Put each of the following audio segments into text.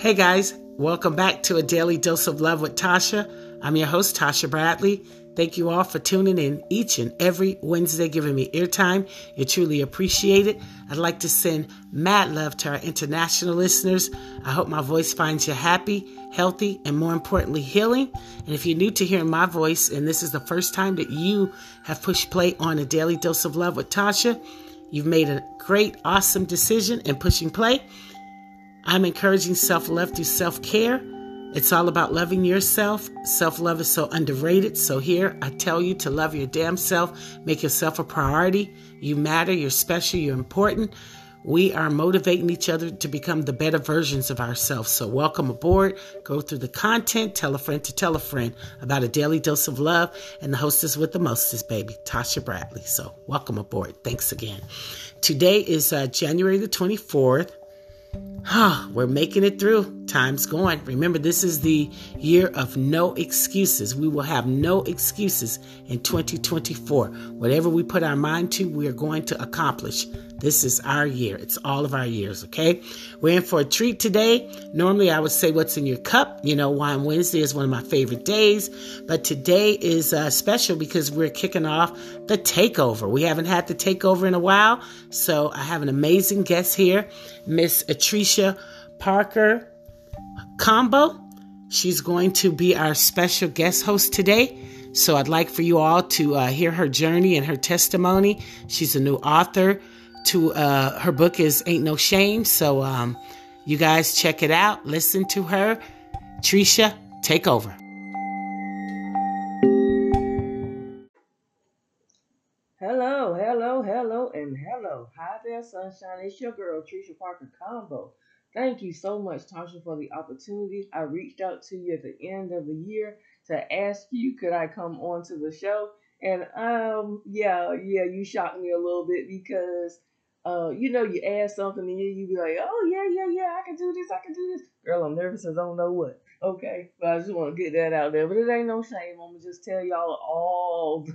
Hey guys, welcome back to a daily dose of love with Tatia. I'm your host, Tatia Bradley. Thank you all for tuning in each and every Wednesday, giving me eartime. You truly appreciate it. I'd like to send mad love to our international listeners. I hope my voice finds you happy, healthy, and more importantly, healing. And if you're new to hearing my voice and this is the first time that you have pushed play on a daily dose of love with Tatia, you've made a great, awesome decision in pushing play. I'm encouraging self love through self care. It's all about loving yourself. Self love is so underrated. So, here I tell you to love your damn self, make yourself a priority. You matter, you're special, you're important. We are motivating each other to become the better versions of ourselves. So, welcome aboard. Go through the content. Tell a friend to tell a friend about a daily dose of love. And the hostess with the mostest, baby, Tatia Bradley. So, welcome aboard. Thanks again. Today is uh, January the 24th. We're making it through. Time's going. Remember, this is the year of no excuses. We will have no excuses in 2024. Whatever we put our mind to, we are going to accomplish. This is our year. It's all of our years, okay? We're in for a treat today. Normally, I would say what's in your cup. You know, Wine Wednesday is one of my favorite days. But today is uh, special because we're kicking off the takeover. We haven't had the takeover in a while. So I have an amazing guest here, Miss Atricia Parker Combo. She's going to be our special guest host today. So I'd like for you all to uh, hear her journey and her testimony. She's a new author to uh, her book is Ain't No Shame. So um, you guys check it out. Listen to her. Treisha, take over. Hello, hello, hello, and hello. Hi there, sunshine. It's your girl, Treisha Parker Combo. Thank you so much, Tatia, for the opportunity. I reached out to you at the end of the year to ask you, could I come on to the show? And um, yeah, yeah, you shocked me a little bit because uh, you know, you ask something and you, you be like, oh, yeah, yeah, yeah, I can do this, I can do this. Girl, I'm nervous as I don't know what. Okay, but I just want to get that out there. But it ain't no shame. I'm going to just tell y'all all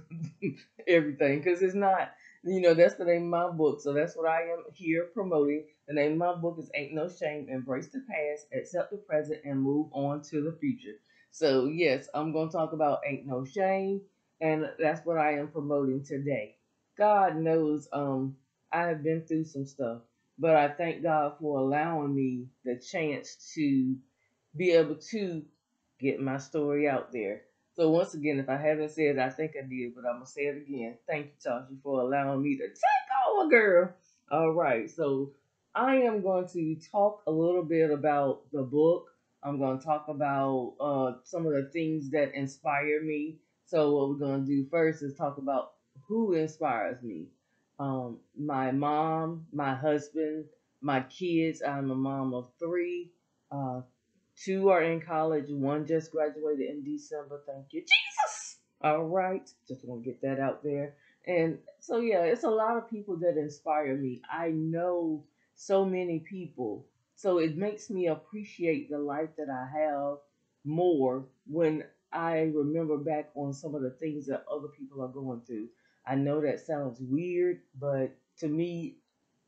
everything because it's not, you know, that's the name of my book. So that's what I am here promoting. The name of my book is Ain't No Shame Embrace the Past, Accept the Present, and Move On to the Future. So, yes, I'm going to talk about Ain't No Shame, and that's what I am promoting today. God knows, um, I have been through some stuff, but I thank God for allowing me the chance to be able to get my story out there. So once again, if I haven't said it, I think I did, but I'm gonna say it again. Thank you, Tatia, for allowing me to take over, girl. All right, so I am going to talk a little bit about the book. I'm going to talk about uh, some of the things that inspire me. So what we're going to do first is talk about who inspires me um, my mom, my husband, my kids. I'm a mom of three. Uh, two are in college. One just graduated in December. Thank you, Jesus. All right. Just want to get that out there. And so, yeah, it's a lot of people that inspire me. I know so many people. So it makes me appreciate the life that I have more when I remember back on some of the things that other people are going through. I know that sounds weird, but to me,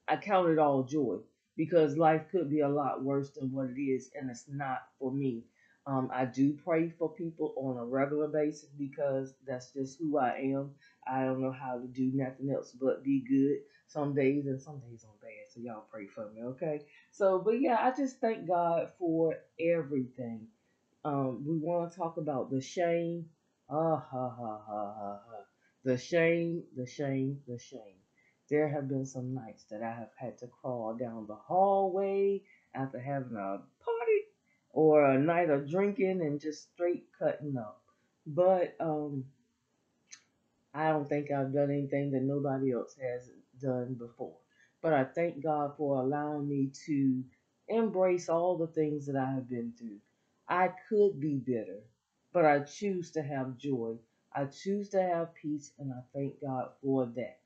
I count it all joy because life could be a lot worse than what it is, and it's not for me. Um, I do pray for people on a regular basis because that's just who I am. I don't know how to do nothing else but be good some days, and some days I'm bad. So y'all pray for me, okay? So, but yeah, I just thank God for everything. Um, we want to talk about the shame. Ah, ha, ha, ha, ha, ha. The shame, the shame, the shame. There have been some nights that I have had to crawl down the hallway after having a party or a night of drinking and just straight cutting up. But um, I don't think I've done anything that nobody else has done before. But I thank God for allowing me to embrace all the things that I have been through. I could be bitter, but I choose to have joy I choose to have peace, and I thank God for that.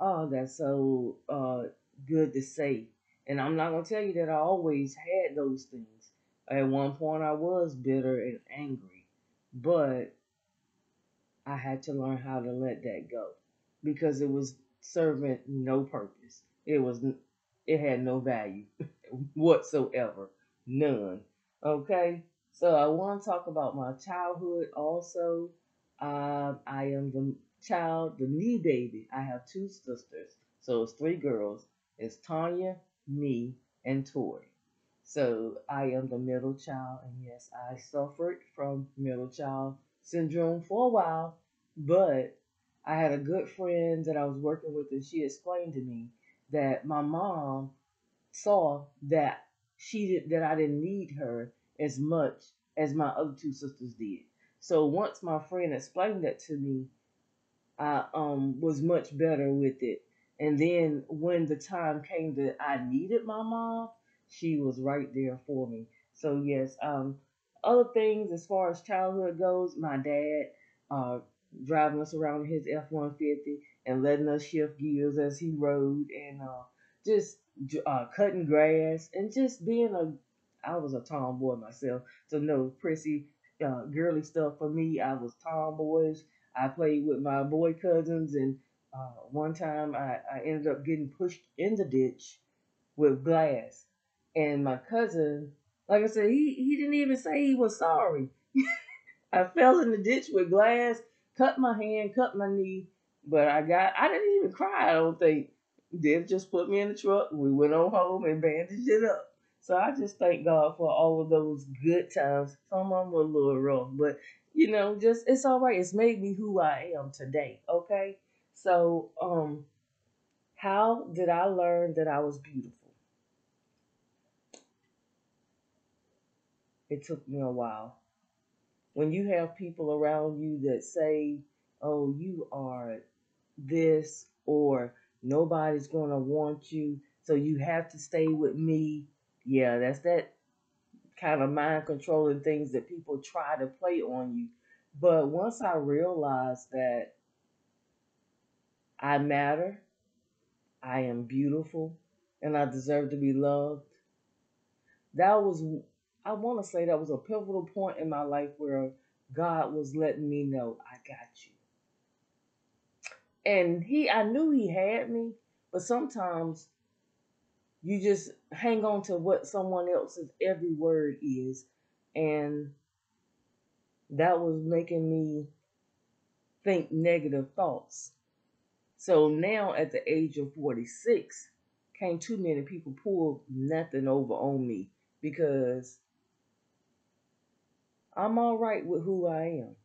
Oh, that's so uh, good to say. And I'm not going to tell you that I always had those things. At one point, I was bitter and angry, but I had to learn how to let that go because it was serving no purpose. It was it had no value whatsoever. None. Okay? So I want to talk about my childhood also. Um, I am the child, the knee baby. I have two sisters. So it's three girls. It's Tanya, me, and Tori. So I am the middle child, and yes, I suffered from middle child syndrome for a while, but I had a good friend that I was working with, and she explained to me that my mom saw that she did that I didn't need her as much as my other two sisters did. So once my friend explained that to me, I um was much better with it. And then when the time came that I needed my mom, she was right there for me. So yes, um other things as far as childhood goes, my dad uh driving us around his F one fifty and letting us shift gears as he rode and uh just uh cutting grass and just being a I was a tomboy myself. So no prissy uh, girly stuff for me. I was tomboyish. I played with my boy cousins, and uh, one time I, I ended up getting pushed in the ditch with glass. And my cousin, like I said, he, he didn't even say he was sorry. I fell in the ditch with glass, cut my hand, cut my knee, but I got, I didn't even cry, I don't think. They just put me in the truck. We went on home and bandaged it up. So I just thank God for all of those good times. Some of them were a little rough, but you know, just it's all right. It's made me who I am today. Okay. So, um, how did I learn that I was beautiful? It took me a while. When you have people around you that say, "Oh, you are this," or "Nobody's gonna want you," so you have to stay with me yeah, that's that kind of mind controlling things that people try to play on you. But once I realized that I matter, I am beautiful, and I deserve to be loved, that was, I want to say, that was a pivotal point in my life where God was letting me know, I got you. And He, I knew He had me, but sometimes you just hang on to what someone else's every word is. And that was making me think negative thoughts. So now at the age of 46 can't too many people pull nothing over on me because i'm all right with who i am.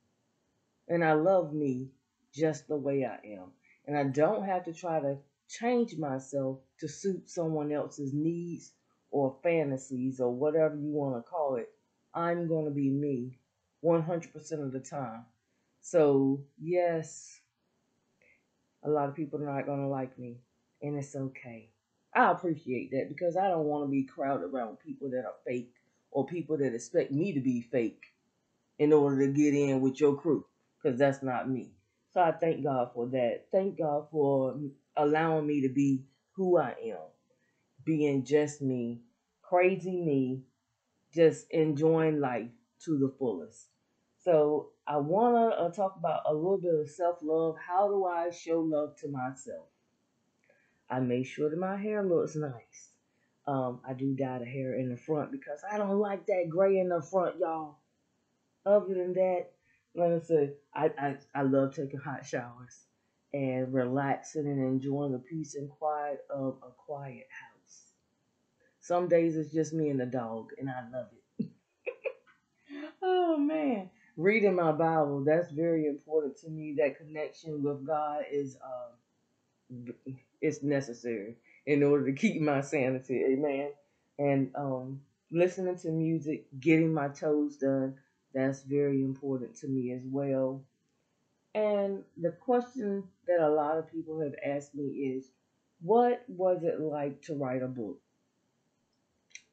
And i love me just the way i am. And i don't have to try to change myself to suit someone else's needs or fantasies or whatever you want to call it. I'm going to be me 100% of the time. So, yes, a lot of people are not going to like me, and it's okay. I appreciate that because I don't want to be crowded around people that are fake or people that expect me to be fake in order to get in with your crew because that's not me. So I thank God for that. Thank God for allowing me to be who I am, being just me, crazy me, just enjoying life to the fullest. So I want to uh, talk about a little bit of self love. How do I show love to myself? I make sure that my hair looks nice. Um, I do dye the hair in the front because I don't like that gray in the front, y'all. Other than that, like I said, I, I, I love taking hot showers and relaxing and enjoying the peace and quiet of a quiet house. Some days it's just me and the dog, and I love it. oh man, reading my Bible that's very important to me. That connection with God is um, it's necessary in order to keep my sanity. Amen. And um, listening to music, getting my toes done, that's very important to me as well. And the question that a lot of people have asked me is, what was it like to write a book?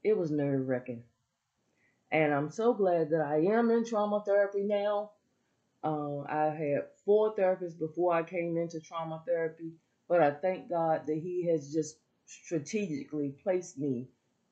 It was nerve wracking. And I'm so glad that I am in trauma therapy now. Uh, I had four therapists before I came into trauma therapy, but I thank God that He has just strategically placed me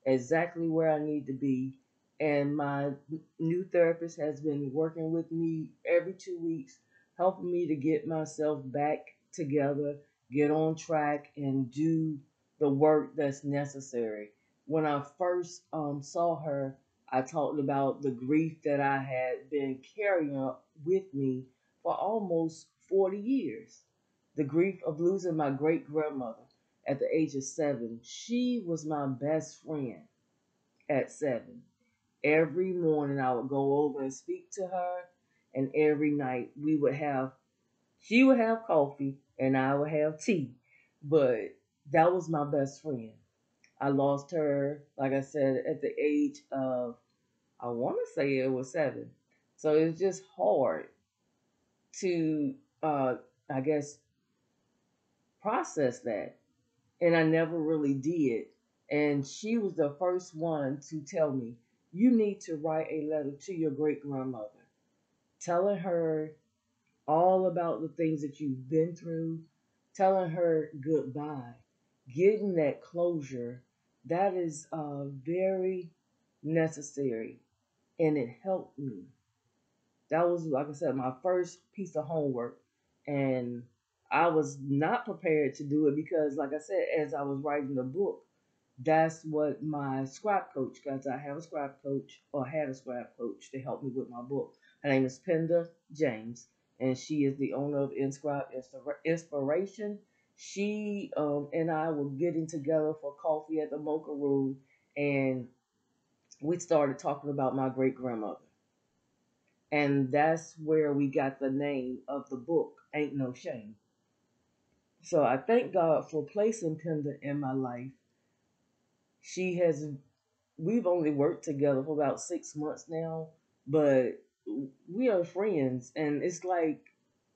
exactly where I need to be. And my new therapist has been working with me every two weeks helping me to get myself back together, get on track, and do the work that's necessary. when I first um, saw her, I talked about the grief that I had been carrying with me for almost 40 years. The grief of losing my great grandmother at the age of seven. She was my best friend at seven. Every morning I would go over and speak to her, and every night we would have, she would have coffee and I would have tea. But that was my best friend. I lost her, like I said, at the age of, I want to say it was seven. So it's just hard to, uh, I guess, process that. And I never really did. And she was the first one to tell me, you need to write a letter to your great grandmother, telling her all about the things that you've been through, telling her goodbye, getting that closure. That is uh, very necessary. And it helped me. That was, like I said, my first piece of homework. And I was not prepared to do it because, like I said, as I was writing the book, that's what my scrap coach, because I have a scrap coach or had a scrap coach to help me with my book. Her name is Penda James, and she is the owner of Inscribe Inspiration. She um, and I were getting together for coffee at the Mocha Room, and we started talking about my great grandmother. And that's where we got the name of the book, Ain't No Shame. So I thank God for placing Penda in my life. She has, we've only worked together for about six months now, but we are friends, and it's like,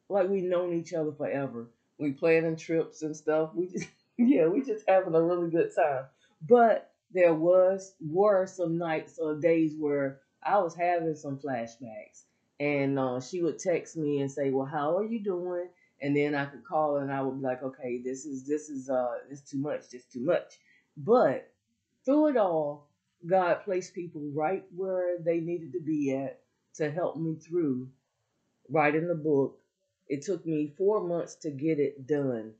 like we've known each other forever. We planning trips and stuff. We just, yeah, we just having a really good time. But there was were some nights or days where I was having some flashbacks, and uh, she would text me and say, "Well, how are you doing?" and then I could call and I would be like, okay, this is this is uh this too much, this too much. But through it all, God placed people right where they needed to be at to help me through writing the book. It took me four months to get it done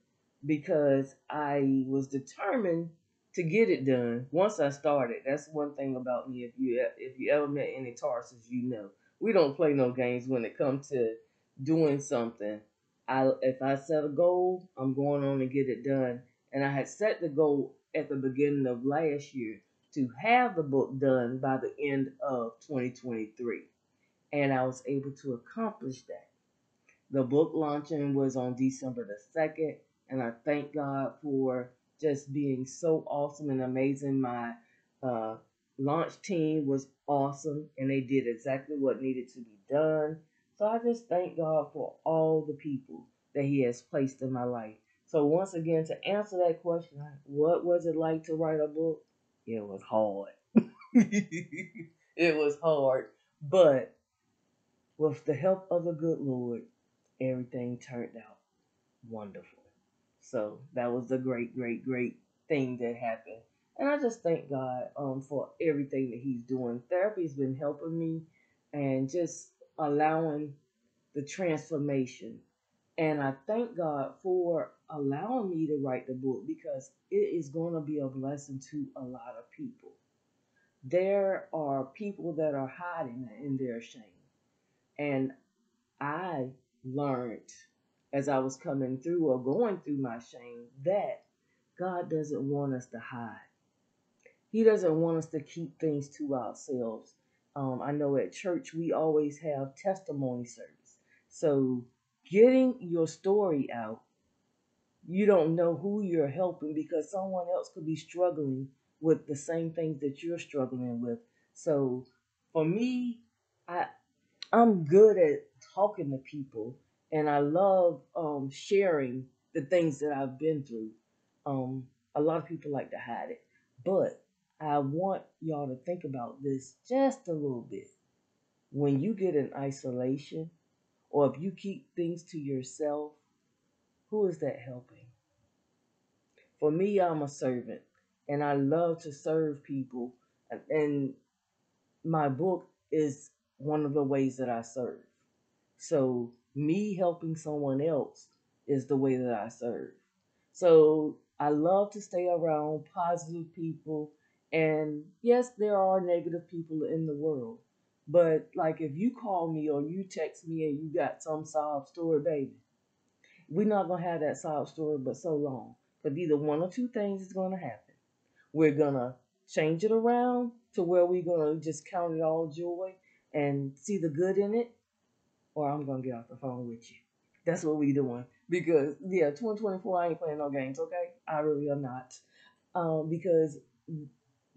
because I was determined to get it done once I started. That's one thing about me. If you if you ever met any Tarsus, you know we don't play no games when it comes to doing something. I if I set a goal, I'm going on to get it done. And I had set the goal at the beginning of last year to have the book done by the end of 2023. And I was able to accomplish that. The book launching was on December the 2nd, and I thank God for just being so awesome and amazing. My uh, launch team was awesome, and they did exactly what needed to be done. So I just thank God for all the people that He has placed in my life. So once again, to answer that question, what was it like to write a book? It was hard. it was hard, but with the help of the good Lord, everything turned out wonderful. So that was a great, great, great thing that happened. And I just thank God um, for everything that He's doing. Therapy's been helping me and just allowing the transformation. And I thank God for allowing me to write the book because it is going to be a blessing to a lot of people. There are people that are hiding in their shame. And I learned as I was coming through or going through my shame that God doesn't want us to hide. He doesn't want us to keep things to ourselves. Um, I know at church we always have testimony service. So getting your story out, you don't know who you're helping because someone else could be struggling with the same things that you're struggling with. So for me, I I'm good at talking to people and I love um, sharing the things that I've been through. Um, a lot of people like to hide it, but I want y'all to think about this just a little bit. When you get in isolation, or if you keep things to yourself, who is that helping? For me, I'm a servant, and I love to serve people, and my book is one of the ways that I serve. So, me helping someone else is the way that I serve. So, I love to stay around positive people And yes, there are negative people in the world. But like if you call me or you text me and you got some sob story, baby, we're not gonna have that sob story but so long. Because either one or two things is gonna happen. We're gonna change it around to where we're gonna just count it all joy and see the good in it, or I'm gonna get off the phone with you. That's what we doing. Because yeah, 2024, I ain't playing no games, okay? I really am not. Um, because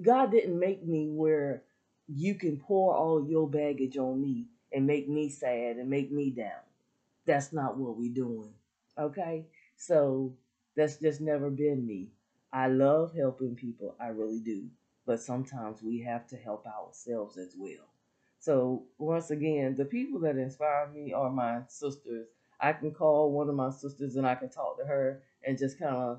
God didn't make me where you can pour all your baggage on me and make me sad and make me down. That's not what we doing. Okay? So that's just never been me. I love helping people. I really do. But sometimes we have to help ourselves as well. So once again, the people that inspire me are my sisters. I can call one of my sisters and I can talk to her and just kind of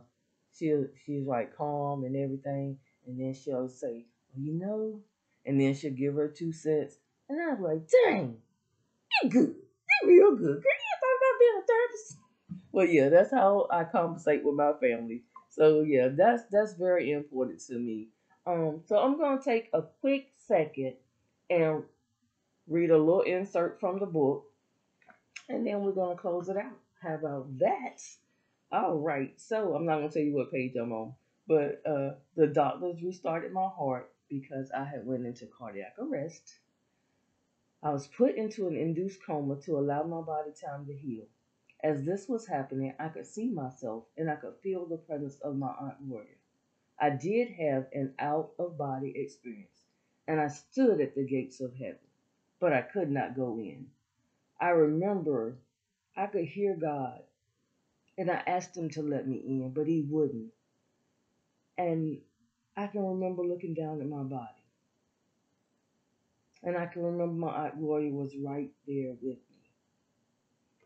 she she's like calm and everything, and then she'll say, well, you know, and then she'll give her two cents, and I'm like, dang, you good, you real good. Girl, you thought about being a therapist? Well, yeah, that's how I conversate with my family. So yeah, that's that's very important to me. Um, so I'm gonna take a quick second and read a little insert from the book, and then we're gonna close it out. How about that? All right, so I'm not gonna tell you what page I'm on, but uh, the doctors restarted my heart because I had went into cardiac arrest. I was put into an induced coma to allow my body time to heal. As this was happening, I could see myself and I could feel the presence of my Aunt Gloria. I did have an out of body experience, and I stood at the gates of heaven, but I could not go in. I remember I could hear God, and I asked Him to let me in, but He wouldn't. And I can remember looking down at my body. And I can remember my Aunt Gloria was right there with me.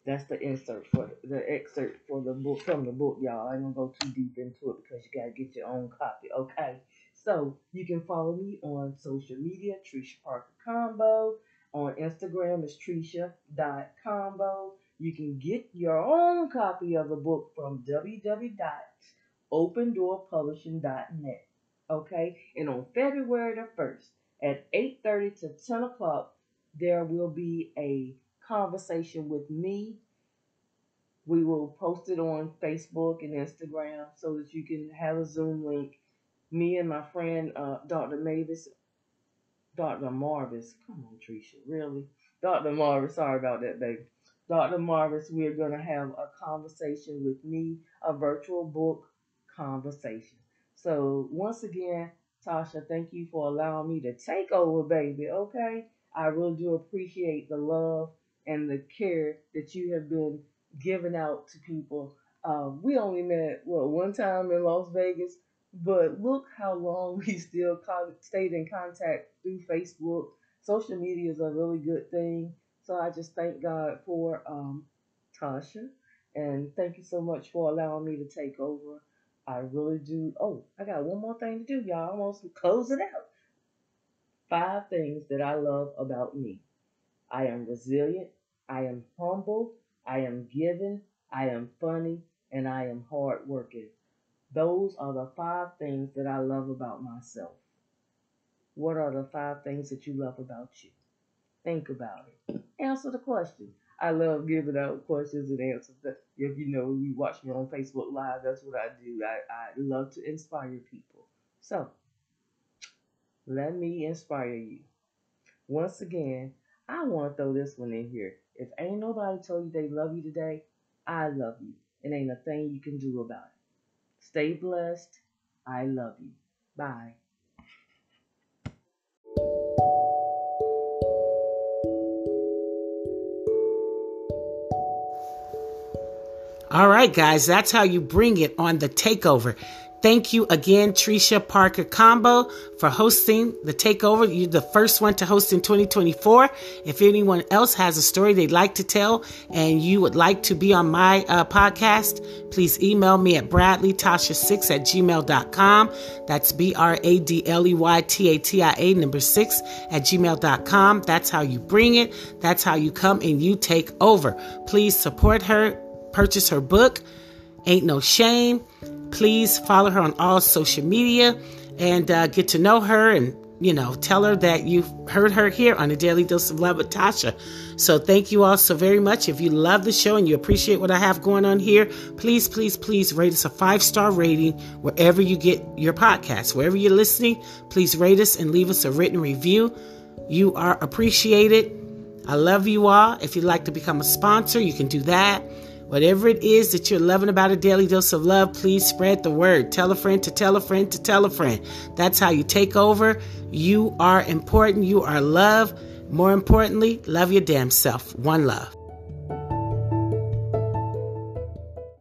That's the insert for the excerpt for the book from the book, y'all. I gonna go too deep into it because you gotta get your own copy, okay? So you can follow me on social media, Treisha Parker Combo. On Instagram is Treisha.combo. You can get your own copy of the book from www.opendoorpublishing.net. Okay? And on February the 1st at 8.30 to 10 o'clock, there will be a conversation with me. We will post it on Facebook and Instagram so that you can have a Zoom link. Me and my friend uh, Dr. Mavis, Dr. Marvis, come on, Treisha, really? Dr. Marvis, sorry about that, baby. Dr. Marvis, we're going to have a conversation with me, a virtual book conversation. So, once again, Tatia, thank you for allowing me to take over, baby, okay? I really do appreciate the love and the care that you have been giving out to people. Um, we only met, what, one time in Las Vegas, but look how long we still con- stayed in contact through Facebook. Social media is a really good thing. So I just thank God for um, Tatia. And thank you so much for allowing me to take over. I really do. Oh, I got one more thing to do, y'all. I'm almost close it out. Five things that I love about me. I am resilient. I am humble. I am giving. I am funny. And I am hardworking. Those are the five things that I love about myself. What are the five things that you love about you? Think about it. Answer the question. I love giving out questions and answers. If you know you watch me on Facebook Live, that's what I do. I, I love to inspire people. So let me inspire you. Once again, I want to throw this one in here. If ain't nobody told you they love you today, I love you. And ain't a thing you can do about it. Stay blessed. I love you. Bye. All right, guys, that's how you bring it on the takeover. Thank you again, Treisha Parker Combo, for hosting the takeover. You're the first one to host in 2024. If anyone else has a story they'd like to tell and you would like to be on my uh, podcast, please email me at bradleytatia6 at gmail.com. That's B R A D L E Y T A T I A number six at gmail.com. That's how you bring it. That's how you come and you take over. Please support her purchase her book, Ain't No Shame. Please follow her on all social media. and uh, get to know her and you know, tell her that you've heard her here on a Daily Dose of Love with Tatia. So thank you all so very much. If you love the show and you appreciate what I have going on here, please, please, please rate us a five star rating wherever you get your podcast. Wherever you're listening, please rate us and leave us a written review. You are appreciated. I love you all. If you'd like to become a sponsor, you can do that. Whatever it is that you're loving about a daily dose of love, please spread the word. Tell a friend to tell a friend to tell a friend. That's how you take over. You are important. You are love. More importantly, love your damn self. One love.